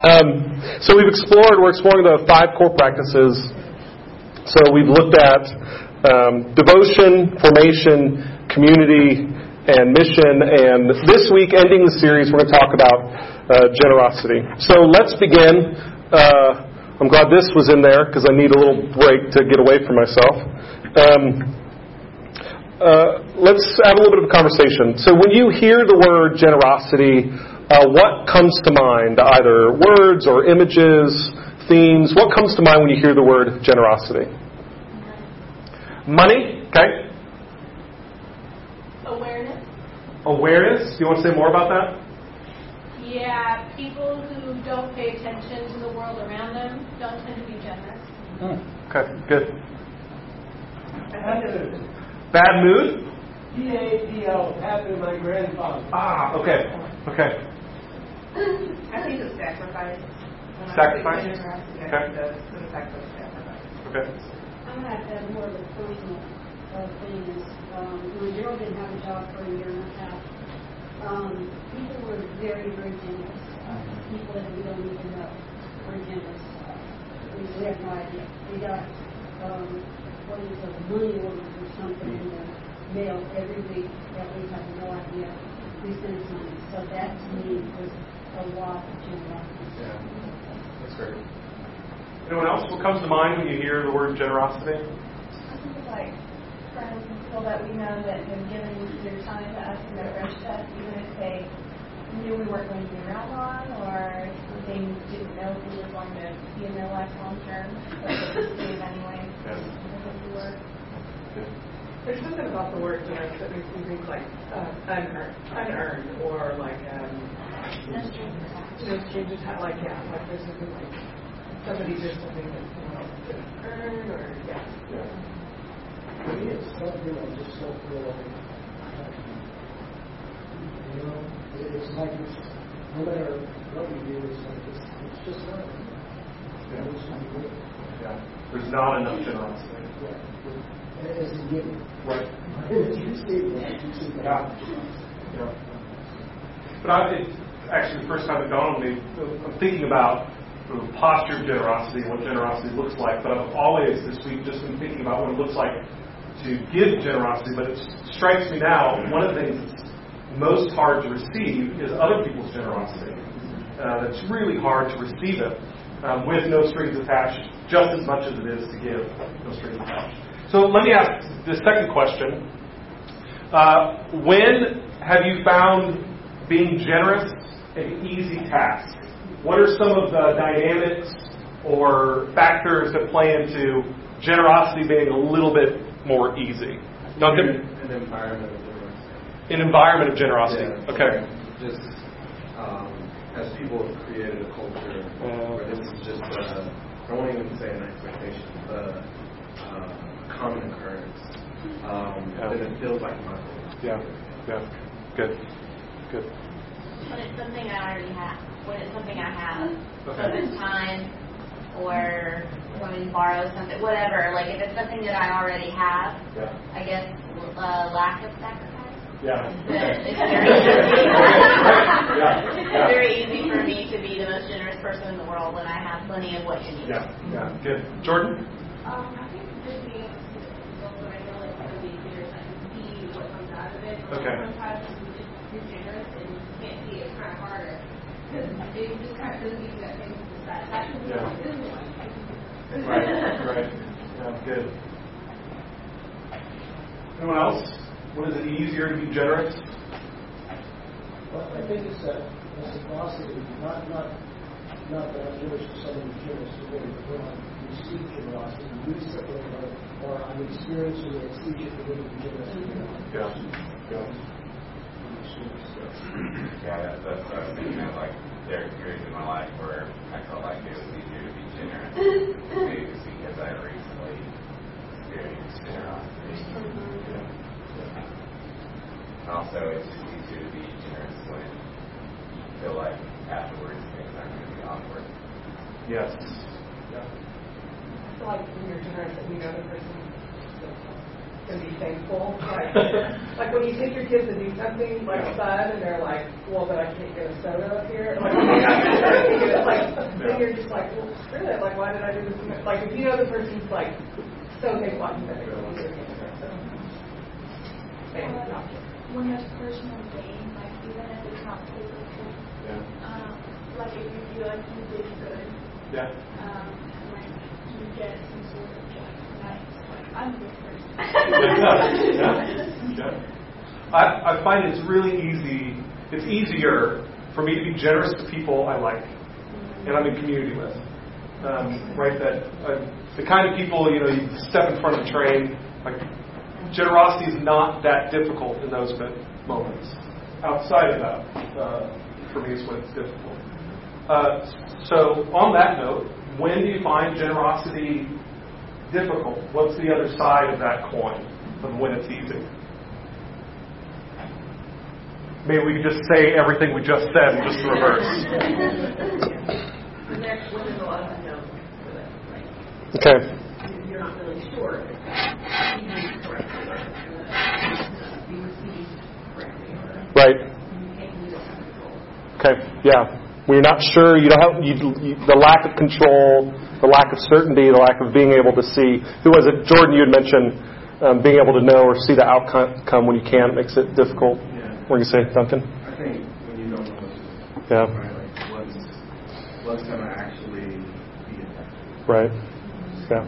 Um, so we've explored, we're exploring the five core practices. So we've looked at um, devotion, formation, community, and mission. And this week, ending the series, we're going to talk about uh, generosity. So let's begin. Uh, I'm glad this was in there because I need a little break to get away from myself. Um, uh, let's have a little bit of a conversation. So when you hear the word generosity, uh, what comes to mind, either words or images, themes? What comes to mind when you hear the word generosity? Money, okay. Awareness. Awareness. Do you want to say more about that? Yeah, people who don't pay attention to the world around them don't tend to be generous. Hmm. Okay, good. Bad mood? P-A-D-L, happened to my grandfather. Ah, okay, okay. I think it's sacrifice. Sacrifice? Yeah, Okay. the, the sacrifice, sacrifice. Okay. I had uh, more of a personal uh, thing is, um, when Gerald didn't have a job for a year and a half, um, people were very, very generous. Uh, people that we don't even know were generous. Uh, we, we have no idea. We got, um, what is it, money orders or something in the mail every week that we have no idea we sent money. So that to me was a lot of generosity. Yeah, that's great. Anyone else? What comes to mind when you hear the word generosity? I think of like friends and people that we know that have given their time to us and their rich us, even if they knew we weren't going to be around long or they didn't know if we were going to be in their life long term, but they just gave anyway Yeah. because we were. There's something about the word generous that makes me think like uh, unearned, unearned, or like um, No strings attached. you have like yeah, like like somebody did something that didn't earn or yeah. For me, it's something I just like You know, it's like it's, no matter what we do, it's like it's, it's just not. Yeah. It's not good. Yeah. There's not enough generosity. Yeah. It- given. Right. It's received, it's. Yeah. Yeah. But I think, actually, the first time it dawned on me, I'm thinking about the posture of generosity, and what generosity looks like. But I've always this week just been thinking about what it looks like to give generosity. But it strikes me now, one of the things that's most hard to receive is other people's generosity. Uh, it's really hard to receive it um, with no strings attached, just as much as it is to give no strings attached. So let me ask the second question. Uh, when have you found being generous an easy task? What are some of the dynamics or factors that play into generosity being a little bit more easy? Duncan? An environment of generosity. An environment of generosity. Yeah, Okay. Just um, as people have created a culture Uh, where this is just a, I won't even say an expectation, but uh, a common occurrence. Um, Yeah. Then it feels like my Yeah. Yeah. Good. Good. When it's something I already have, when it's something I have, so Okay. if it's time or when we borrow something, whatever. Like if it's something that I already have, Yeah. I guess uh, lack of sacrifice. Yeah. It's very easy. Yeah. It's very easy for me to be the most generous person in the world when I have plenty of what you need. Yeah. Yeah. Good. Jordan? Um, I think just being able to also I know like one of these years I see what comes out of it. Okay. Sometimes when you just you're generous and you can't see it, it's kind of harder. Because just kind of doesn't you that thing to the. That should be Yeah. like, this one. Right. Right. Yeah. Good. Anyone else? When is it easier to be generous? Well, I think it's that reciprocity, not, not, not that I'm Jewish or somebody generous to me, but when I receive generosity, recently, or, or I'm experiencing it, see it, to be generous to. Yeah. Yeah. Yeah, that, that's what I was thinking of. Like, there are periods in my life where I felt like it was easier to be generous. Maybe it's because I recently experienced generosity. Mm-hmm. And also, it's just easier to be generous when you feel like afterwards things aren't going to be awkward. Yes. Yeah. I feel like when you're generous, that you know the person. And be thankful. Like, like when you take your kids to do something like fun, and they're like, "Well, but I can't get a soda up here." Like, like then you're just like, "Well, screw it! Like, why did I do this?" Like, if you know the person's like so thankful, you better go do their So, anyway. When there's personal gain, like even if it's not physical, Yeah. um, like if you feel like you did good, Yeah. um, like you get some sort of like nice, like I find it's really easy, it's easier for me to be generous to people I like and I'm in community with. Um, right, that uh, the kind of people, you know, you step in front of a train, like, generosity is not that difficult in those moments. Outside of that, uh, for me, is when it's difficult. Uh, so, on that note, when do you find generosity difficult? What's the other side of that coin of when it's easy? Maybe we could just say everything we just said in just the reverse. Next, when there's a lot of unknowns for that, like Okay. you're not really sure if it's being correctly or being received correctly or Right. communicating you don't have control. Okay. Yeah. When you're not sure, you don't have you, you, the lack of control, the lack of certainty, the lack of being able to see. Who was it? Jordan, you had mentioned um, being able to know or see the outcome when you can makes it difficult. Yeah. What do you say, Duncan? I think when you don't know what Yeah. right, like what's what's gonna actually be effective. Right. Yeah.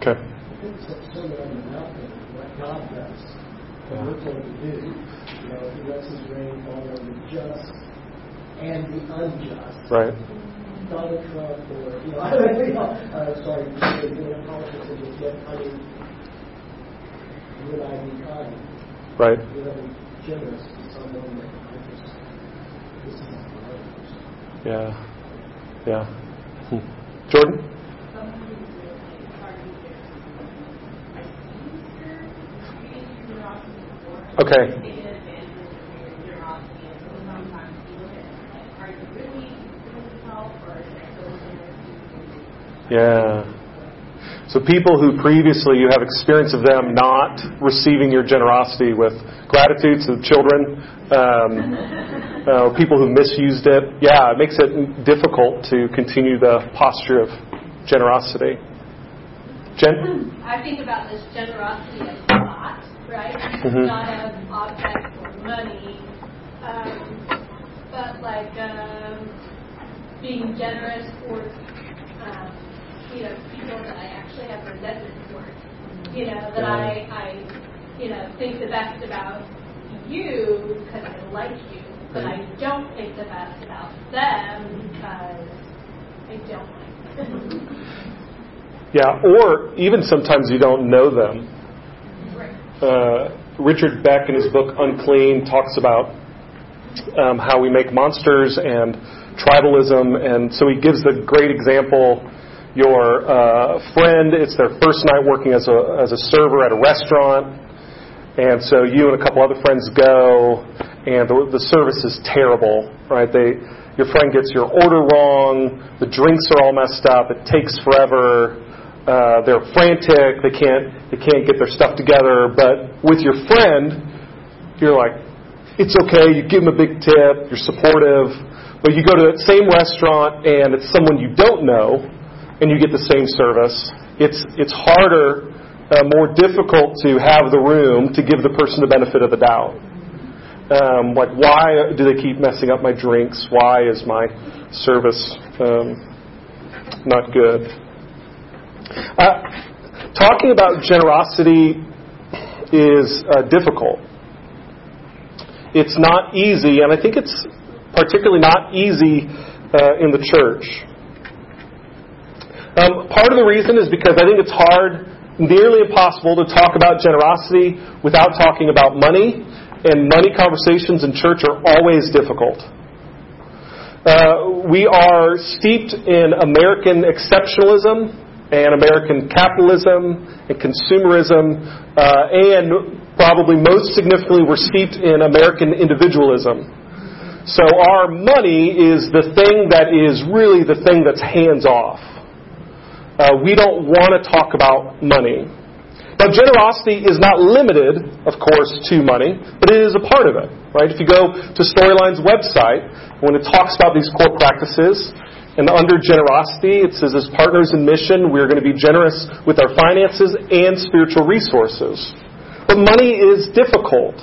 Okay. I think some, some of them are out there, what God does, what we're told to do. You know, he lets his rain fall on the just and the unjust. Right. Donald Trump or, you know, I don't know, uh, sorry, doing politics and just get, I mean, would I be kind? Right. Would I be generous to someone that I just, this is not the right? Yeah. Yeah. Hmm. Jordan. Okay. Yeah. So people who previously you have experience of them not receiving your generosity with gratitude to the children, um, uh, people who misused it, yeah, it makes it difficult to continue the posture of generosity. Jen? I think about this generosity as thought, right? Mhm. Not as objects or money, um, but like um, being generous um, you know, people that I actually have resentment towards. You know, that I, I, you know, think the best about you because I like you, but I don't think the best about them because I don't like them. Yeah, or even sometimes you don't know them. right. Uh, Richard Beck, in his book Unclean, talks about um, how we make monsters and tribalism, and so he gives the great example. Your uh, friend, it's their first night working as a as a server at a restaurant, and so you and a couple other friends go, and the, the service is terrible, right? They your friend gets your order wrong, the drinks are all messed up, it takes forever. Uh, they're frantic. They can't they can't get their stuff together. But with your friend, you're like, it's okay. You give them a big tip. You're supportive. But you go to that same restaurant and it's someone you don't know, and you get the same service. It's it's harder, uh, more difficult to have the room to give the person the benefit of the doubt. Um, like, why do they keep messing up my drinks? Why is my service um, not good? Uh, talking about generosity is uh, difficult. It's not easy, and I think it's particularly not easy uh, in the church. Um, part of the reason is because I think it's hard, nearly impossible, to talk about generosity without talking about money, and money conversations in church are always difficult. Uh, we are steeped in American exceptionalism and American capitalism and consumerism, uh, and probably most significantly, we're steeped in American individualism. So our money is the thing that is really the thing that's hands off. Uh, we don't want to talk about money. Now, generosity is not limited, of course, to money, but it is a part of it, right? If you go to Storyline's website, when it talks about these core practices, and under generosity, it says, as partners in mission, we're going to be generous with our finances and spiritual resources. But money is difficult.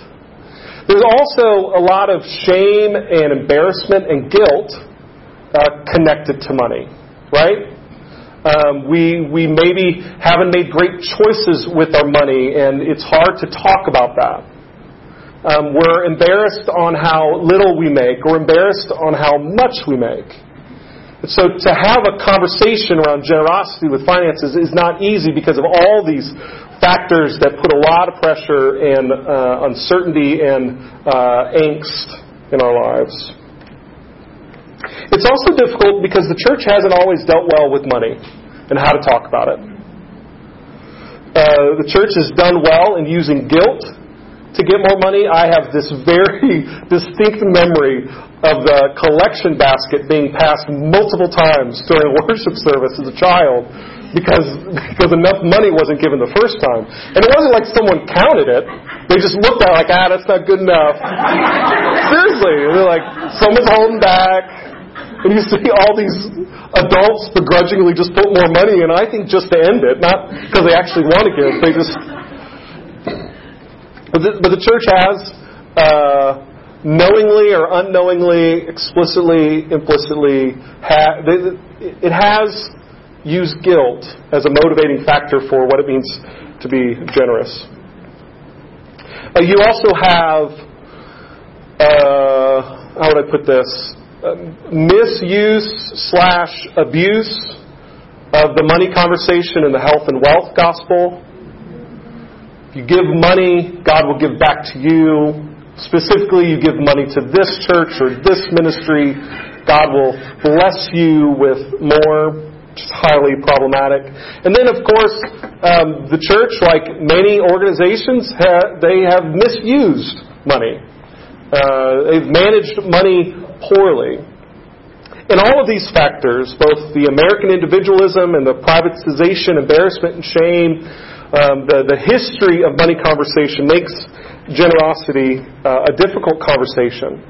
There's also a lot of shame and embarrassment and guilt uh, connected to money, right? Um, we, we maybe haven't made great choices with our money, and it's hard to talk about that. Um, we're embarrassed on how little we make, or embarrassed on how much we make. So to have a conversation around generosity with finances is not easy because of all these factors that put a lot of pressure and uh, uncertainty and uh, angst in our lives. It's also difficult because the church hasn't always dealt well with money and how to talk about it. Uh, the church has done well in using guilt to get more money. I have this very distinct memory of the collection basket being passed multiple times during worship service as a child because because enough money wasn't given the first time. And it wasn't like someone counted it. They just looked at it like, ah, that's not good enough. Seriously. They're like, someone's holding back. And you see all these adults begrudgingly just put more money in, I think just to end it, not because they actually want to give. They just. But the, but the church has, uh, knowingly or unknowingly, explicitly, implicitly, ha- it has used guilt as a motivating factor for what it means to be generous. Uh, you also have, uh, how would I put this? Misuse slash abuse of the money conversation in the health and wealth gospel. If you give money, God will give back to you. Specifically, you give money to this church or this ministry, God will bless you with more. Is highly problematic. And then, of course, um, the church, like many organizations, ha- they have misused money. Uh, they've managed money poorly. And all of these factors, both the American individualism and the privatization, embarrassment, and shame, um, the, the history of money conversation makes generosity uh, a difficult conversation.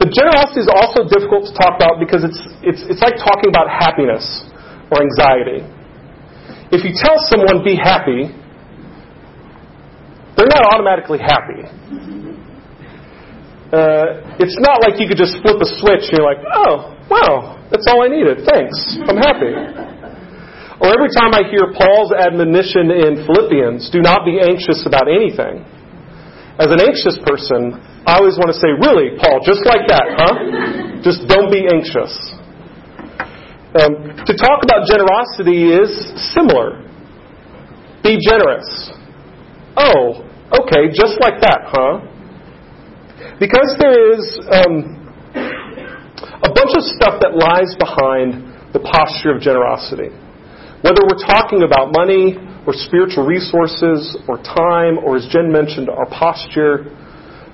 But generosity is also difficult to talk about because it's, it's, it's like talking about happiness or anxiety. If you tell someone, be happy, they're not automatically happy uh, it's not like you could just flip a switch and you're like, oh, wow, that's all I needed. Thanks. I'm happy. Or every time I hear Paul's admonition in Philippians, do not be anxious about anything. As an anxious person, I always want to say, really, Paul, just like that, huh? Just don't be anxious. Um, to talk about generosity is similar. Be generous. Oh, okay, just like that, huh? Because there is um, a bunch of stuff that lies behind the posture of generosity. Whether we're talking about money or spiritual resources or time or, as Jen mentioned, our posture,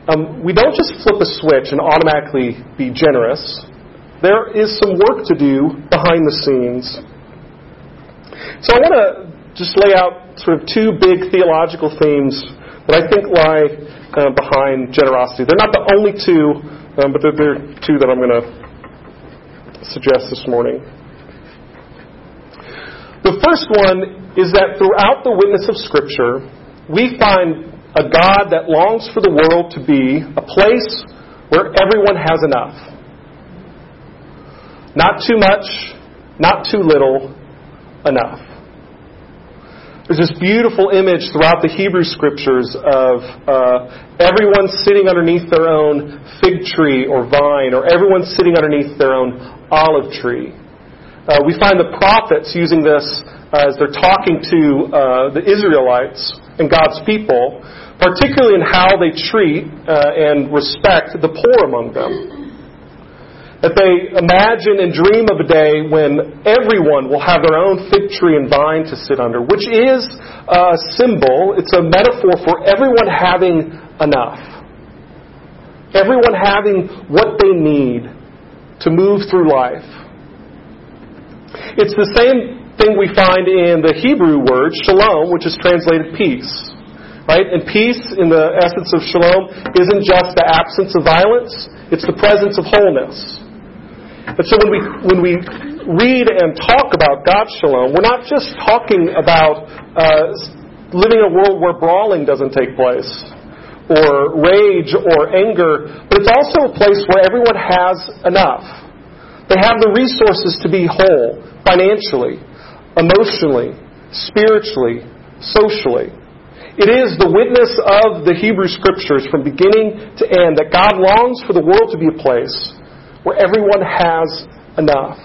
um, we don't just flip a switch and automatically be generous. There is some work to do behind the scenes. So I want to just lay out sort of two big theological themes that I think lie uh, behind generosity. They're not the only two, um, but they're, they're two that I'm going to suggest this morning. The first one is that throughout the witness of Scripture, we find a God that longs for the world to be a place where everyone has enough. Not too much, not too little, enough. There's this beautiful image throughout the Hebrew scriptures of uh, everyone sitting underneath their own fig tree or vine, or everyone sitting underneath their own olive tree. Uh, we find the prophets using this as they're talking to uh, the Israelites and God's people, particularly in how they treat uh, and respect the poor among them that they imagine and dream of a day when everyone will have their own fig tree and vine to sit under, which is a symbol, it's a metaphor for everyone having enough. Everyone having what they need to move through life. It's the same thing we find in the Hebrew word, shalom, which is translated peace. Right? And peace, in the essence of shalom, isn't just the absence of violence, it's the presence of wholeness. And so when we, when we read and talk about God's shalom, we're not just talking about uh, living in a world where brawling doesn't take place, or rage or anger, but it's also a place where everyone has enough. They have the resources to be whole financially, emotionally, spiritually, socially. It is the witness of the Hebrew Scriptures from beginning to end that God longs for the world to be a place where everyone has enough.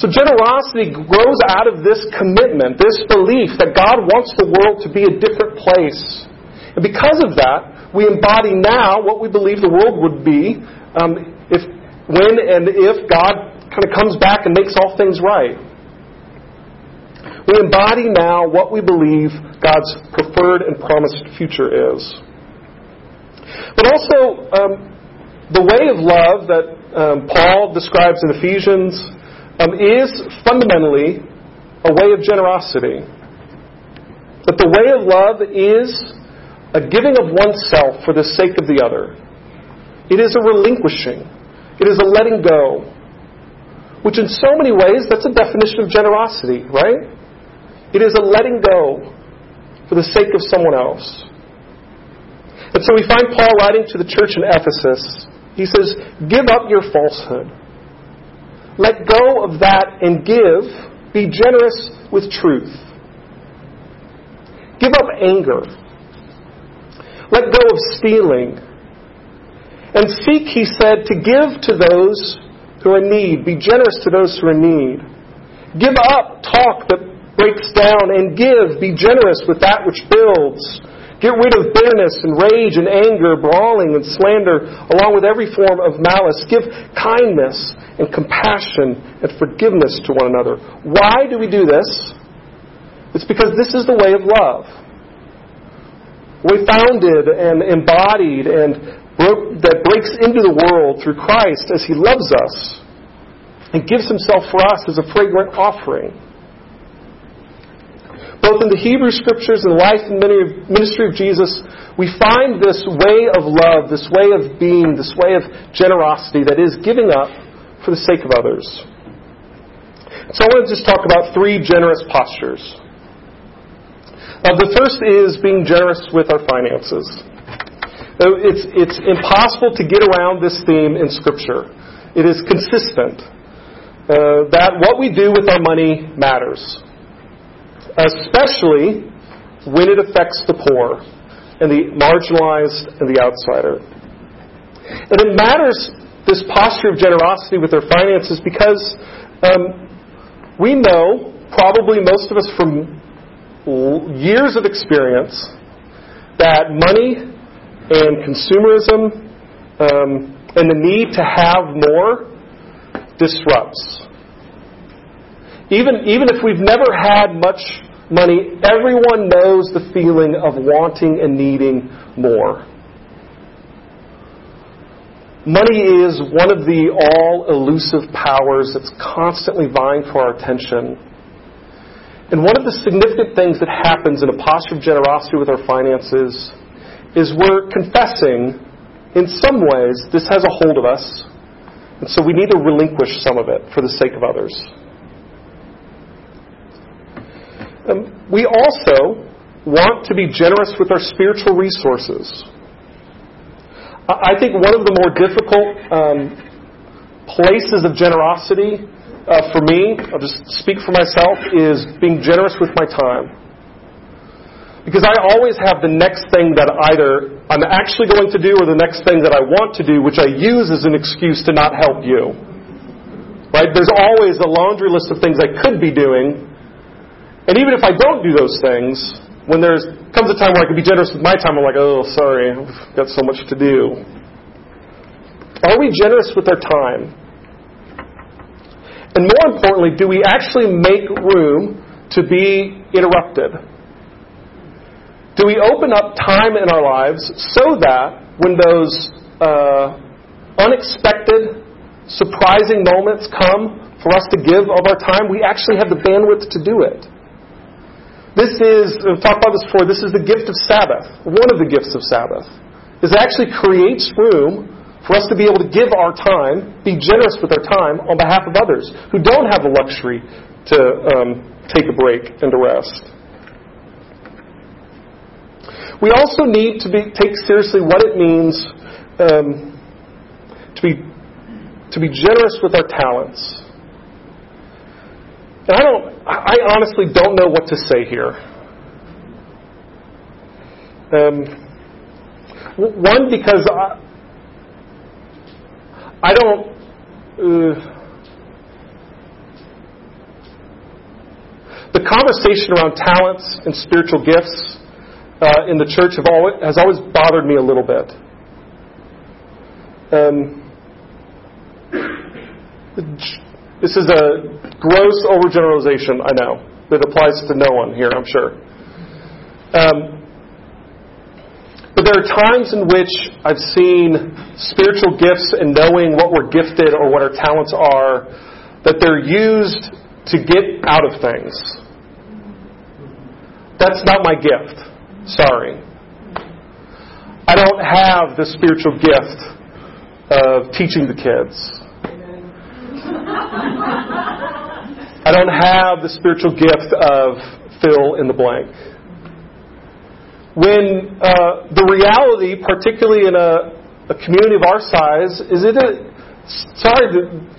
So generosity grows out of this commitment, this belief that God wants the world to be a different place. And because of that, we embody now what we believe the world would be um, if, when and if God kind of comes back and makes all things right. We embody now what we believe God's preferred and promised future is. But also, um, the way of love that um, Paul describes in Ephesians um, is fundamentally a way of generosity. That the way of love is a giving of oneself for the sake of the other. It is a relinquishing. It is a letting go. Which, in so many ways, that's a definition of generosity, right? It is a letting go for the sake of someone else. And so we find Paul writing to the church in Ephesus. He says, Give up your falsehood. Let go of that and give. Be generous with truth. Give up anger. Let go of stealing. And seek, he said, to give to those who are in need. Be generous to those who are in need. Give up talk that breaks down and give. Be generous with that which builds. Get rid of bitterness and rage and anger, brawling and slander, along with every form of malice. Give kindness and compassion and forgiveness to one another. Why do we do this? It's because this is the way of love. We founded and embodied and broke, that breaks into the world through Christ as He loves us and gives Himself for us as a fragrant offering both in the Hebrew Scriptures and life and ministry of Jesus, we find this way of love, this way of being, this way of generosity that is giving up for the sake of others. So I want to just talk about three generous postures. Uh, the first is being generous with our finances. Uh, it's, it's impossible to get around this theme in Scripture. It is consistent uh, that what we do with our money matters especially when it affects the poor and the marginalized and the outsider. And it matters, this posture of generosity with our finances, because um, we know, probably most of us from years of experience, that money and consumerism um, and the need to have more disrupts. Even, even if we've never had much money, everyone knows the feeling of wanting and needing more. Money is one of the all elusive powers that's constantly vying for our attention. And one of the significant things that happens in a posture of generosity with our finances is we're confessing, in some ways, this has a hold of us, and so we need to relinquish some of it for the sake of others. Um, we also want to be generous with our spiritual resources. I think one of the more difficult um, places of generosity uh, for me, I'll just speak for myself, is being generous with my time. Because I always have the next thing that either I'm actually going to do or the next thing that I want to do, which I use as an excuse to not help you. Right? There's always a laundry list of things I could be doing and even if I don't do those things, when there comes a time where I can be generous with my time, I'm like, oh, sorry, I've got so much to do. Are we generous with our time? And more importantly, do we actually make room to be interrupted? Do we open up time in our lives so that when those uh, unexpected surprising moments come for us to give of our time, we actually have the bandwidth to do it. This is, we've talked about this before, this is the gift of Sabbath, one of the gifts of Sabbath, is it actually creates room for us to be able to give our time, be generous with our time on behalf of others who don't have the luxury to um, take a break and to rest. We also need to be, take seriously what it means um, to be to be generous with our talents. And I don't, I honestly don't know what to say here. Um, one, because I, I don't. Uh, the conversation around talents and spiritual gifts uh, in the church always, has always bothered me a little bit. Um, this is a gross overgeneralization, I know. That applies to no one here, I'm sure. Um, but there are times in which I've seen spiritual gifts and knowing what we're gifted or what our talents are, that they're used to get out of things. That's not my gift. Sorry. I don't have the spiritual gift of teaching the kids. I don't have the spiritual gift of fill in the blank. When uh, the reality, particularly in a, a, community of our size, is it a, sorry,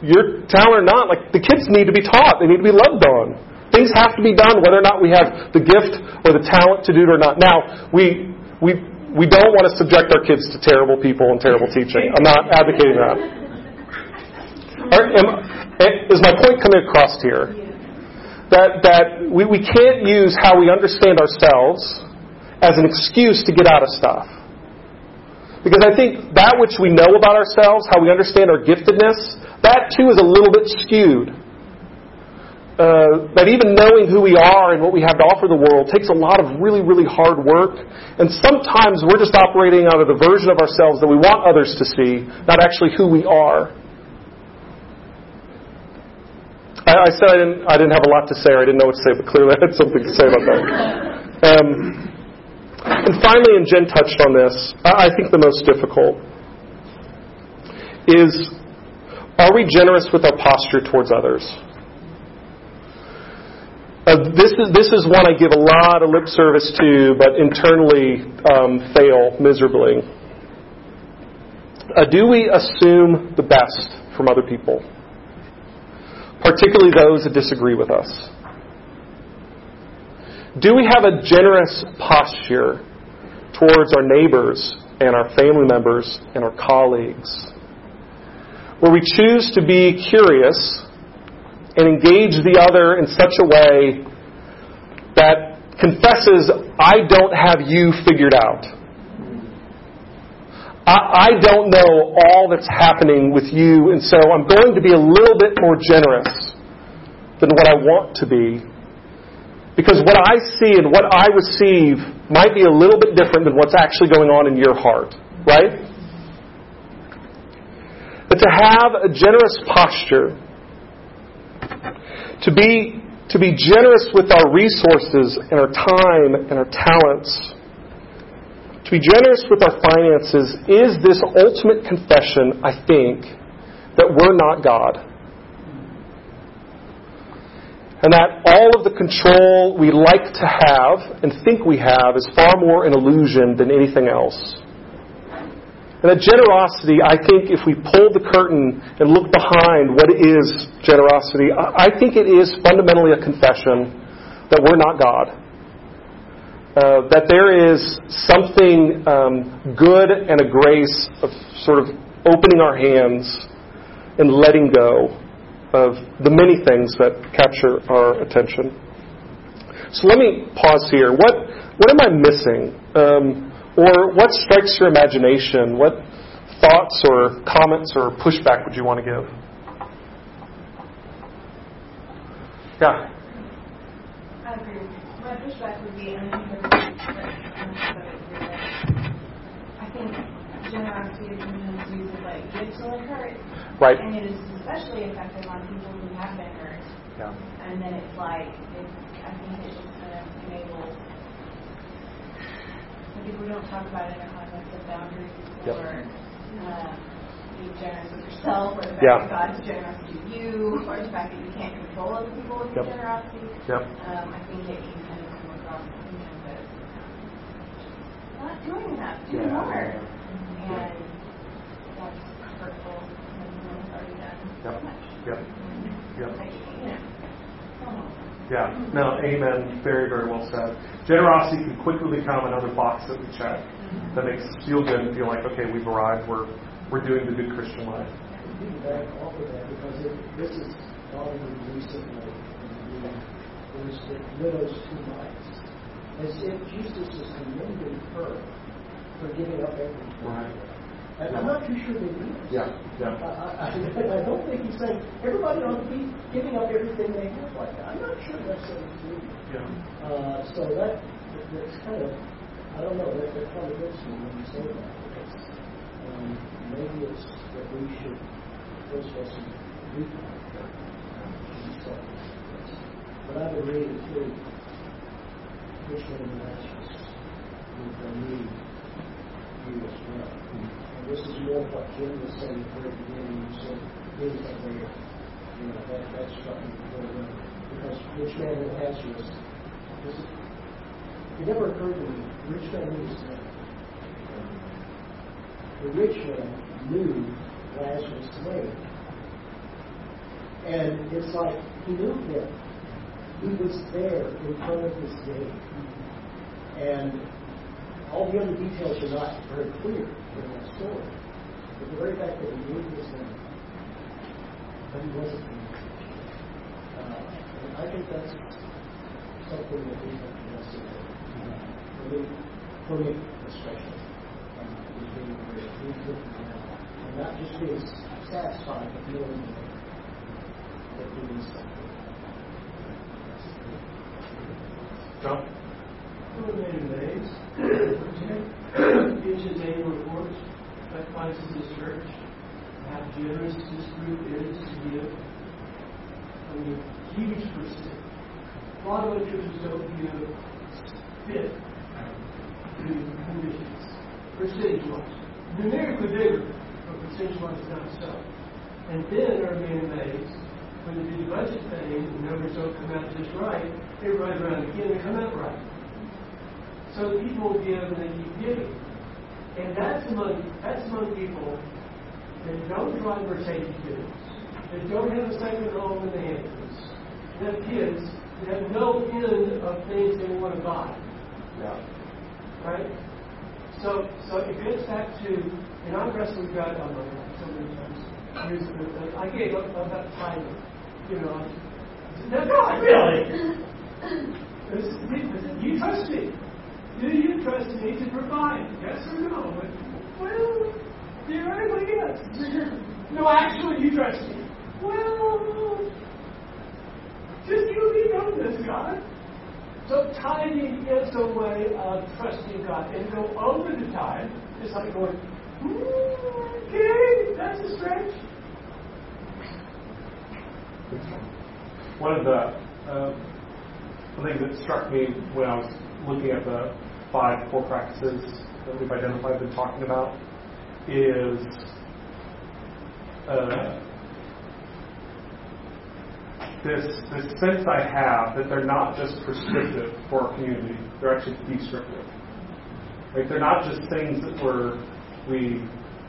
your talent or not, like the kids need to be taught, they need to be loved on. Things have to be done whether or not we have the gift or the talent to do it or not. Now, we, we, we don't want to subject our kids to terrible people and terrible teaching. I'm not advocating that. Am, is my point coming across here? That, that we, we can't use how we understand ourselves as an excuse to get out of stuff. Because I think that which we know about ourselves, how we understand our giftedness, that too is a little bit skewed. Uh, that even knowing who we are and what we have to offer the world takes a lot of really, really hard work. And sometimes we're just operating out of the version of ourselves that we want others to see, not actually who we are. I, I said I didn't, I didn't have a lot to say, or I didn't know what to say, but clearly I had something to say about that. Um, and finally, and Jen touched on this, I, I think the most difficult is are we generous with our posture towards others? Uh, this is this is one I give a lot of lip service to, but internally um, fail miserably. Uh, do we assume the best from other people? Particularly those that disagree with us? Do we have a generous posture towards our neighbors and our family members and our colleagues? Where we choose to be curious and engage the other in such a way that confesses, I don't have you figured out. I, I don't know all that's happening with you, and so I'm going to be a little bit more generous than what I want to be. Because what I see and what I receive might be a little bit different than what's actually going on in your heart, right? But to have a generous posture, to be, to be generous with our resources and our time and our talents, be generous with our finances is this ultimate confession, I think, that we're not God. And that all of the control we like to have and think we have is far more an illusion than anything else. And that generosity, I think if we pull the curtain and look behind what is generosity, I think it is fundamentally a confession that we're not God uh, that there is something um, good and a grace of sort of opening our hands and letting go of the many things that capture our attention. So let me pause here. What what am I missing, um, or what strikes your imagination? What thoughts or comments or pushback would you want to give? Yeah. I agree. My pushback would be, I think generosity is sometimes used as like gifts or hurt. Right. And it is especially effective on people who have been hurt. Yeah. And then it's like, it's, I think it just kind of enables, if we don't talk about it in a context of boundaries Yep. or uh, being generous with yourself, or the fact Yeah. that God's generous to you, or the fact that you can't control other people with your Yep. generosity, Yep. um, I think it can kind of come across sometimes as not doing enough, do Yeah. more. Yep. Yep. Yep. You. Yeah. No, amen. Very, very well said. Generosity can quickly become another box that we check that makes us feel good and feel like, okay, we've arrived. We're, we're doing the good Christian life. Piggyback off of that, because this is following recently, the, widow's two mites. As if Jesus is commending her for giving up everything. Right. And I'm not too sure they he is. Yeah. Yeah. I, I, I don't think he's saying everybody ought to be giving up everything they have like that. I'm not sure that's what he's doing. Yeah. Uh, so that that's kind of I don't know that, that contradicts me when you say that because um, maybe it's that we should first of all recall so, but I would read it too. Christian and righteous with the need And this is more what Jim was saying at the very beginning. You said that they, you know, that that struck me very well because rich man and Lazarus. This, it never occurred to me. Rich man knew his name. The rich man knew Lazarus' name. And it's like he knew him. He was there in front of his name. And all the other details are not very clear in that story. But the very fact that he knew his name, but he wasn't uh, and I think that's something that we have to wrestle with. For me, for me especially, um, is being very around and not just being satisfied, but feeling that we need something. John? Made amazed? Each his annual reports, recognizes his church, how generous this group is to give. I mean, huge percent. A lot of other churches don't give fit to missions, percentage wise. Numerically bigger, but percentage wise is not so. And then are being amazed when they do the budget thing, the numbers don't come out just right, they run around again and come out right. So people give and they keep giving. And that's among that's among people that don't drive or Mercedes Benz, that don't have a second home in the Hamptons, that have kids that have no end of things they want to buy. Yeah. Right? So so it gets back to and I wrestled with God on my life so many times. Years ago, I gave up on that tithing. You know, I said, "No, God, really? This is- this is- you trust me. Do you trust me to provide? Yes or no? But, well, theoretically, yes. no, actually, you trust me. Well, just you and me know this, God. So tithing is a way of trusting God. And go over the tithe is like going, "Hmm, okay, that's a stretch. One of the uh, one thing that struck me when I was looking at the five core practices that we've identified and talking about is uh, this this sense I have that they're not just prescriptive for our community; they're actually descriptive. Like they're not just things that we're we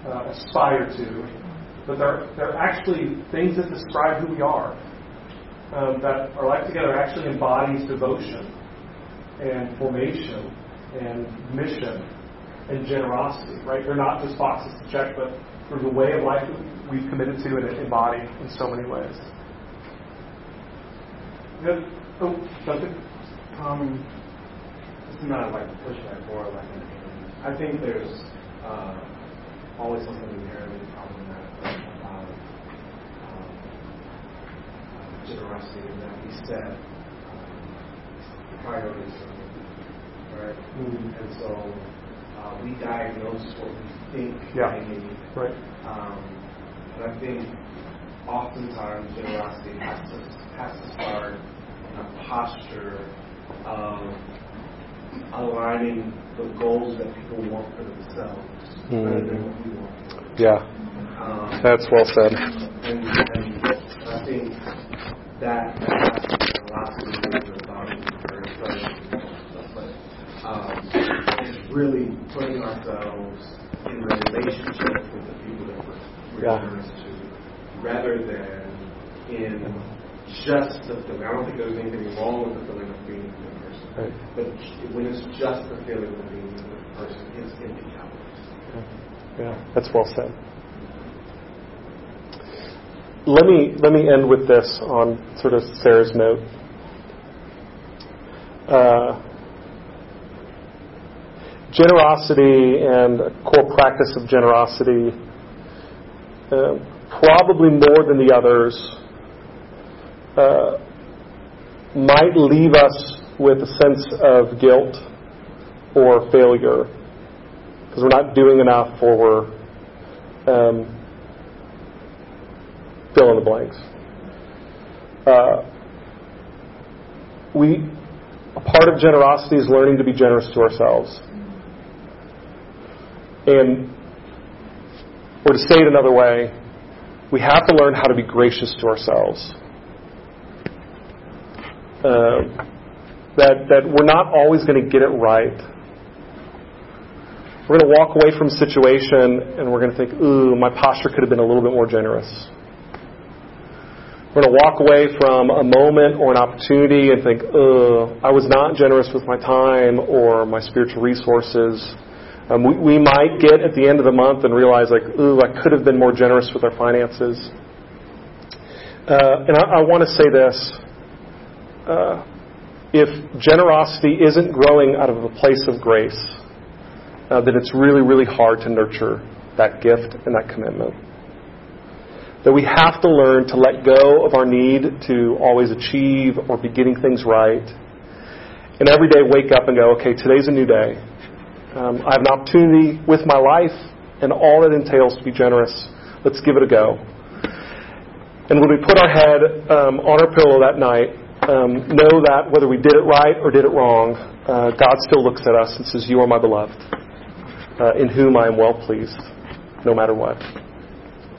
uh, aspire to, but they're they're actually things that describe who we are. Um, that our life together actually embodies devotion and formation and mission and generosity. Right? They're not just boxes to check, but through the way of life that we've committed to and embody in so many ways. Good. Oh, Duncan. Um, this is not like a pushback or like an I think there's uh, always something inherently problematic about um, uh, generosity in that we set um, priorities for people, right? Mhm. And so uh, we diagnose what we think Yeah. they need. Right. Um, And I think oftentimes generosity has to has to start in a posture of aligning the goals that people want for themselves mm. rather than what we want. Yeah. Um, That's well said. And, and I think that, that has a lot to do with the body but um, it's really putting ourselves in relationship with the people that we're, yeah. to rather than in just the feeling. I don't think there's anything wrong with the feeling of being with a person. Right. But when it's just the feeling of being with a person, it's empty calories. Yeah, that's well said. Let me let me end with this on sort of Sarah's note. Uh, generosity and a core practice of generosity, uh, probably more than the others, uh, might leave us with a sense of guilt or failure because we're not doing enough or we're um, fill in the blanks. Uh, we a part of generosity is learning to be generous to ourselves. And or to say it another way, we have to learn how to be gracious to ourselves. Uh, that, that we're not always going to get it right. We're going to walk away from a situation and we're going to think, ooh, my posture could have been a little bit more generous. We're going to walk away from a moment or an opportunity and think, ugh, I was not generous with my time or my spiritual resources. Um, we, we might get at the end of the month and realize, like, ooh, I could have been more generous with our finances. Uh, and I, I want to say this uh, if generosity isn't growing out of a place of grace, uh, then it's really, really hard to nurture that gift and that commitment. That we have to learn to let go of our need to always achieve or be getting things right. And every day wake up and go, okay, today's a new day. Um, I have an opportunity with my life and all it entails to be generous. Let's give it a go. And when we put our head um, on our pillow that night, um, know that whether we did it right or did it wrong, uh, God still looks at us and says, You are my beloved, uh, in whom I am well pleased, no matter what.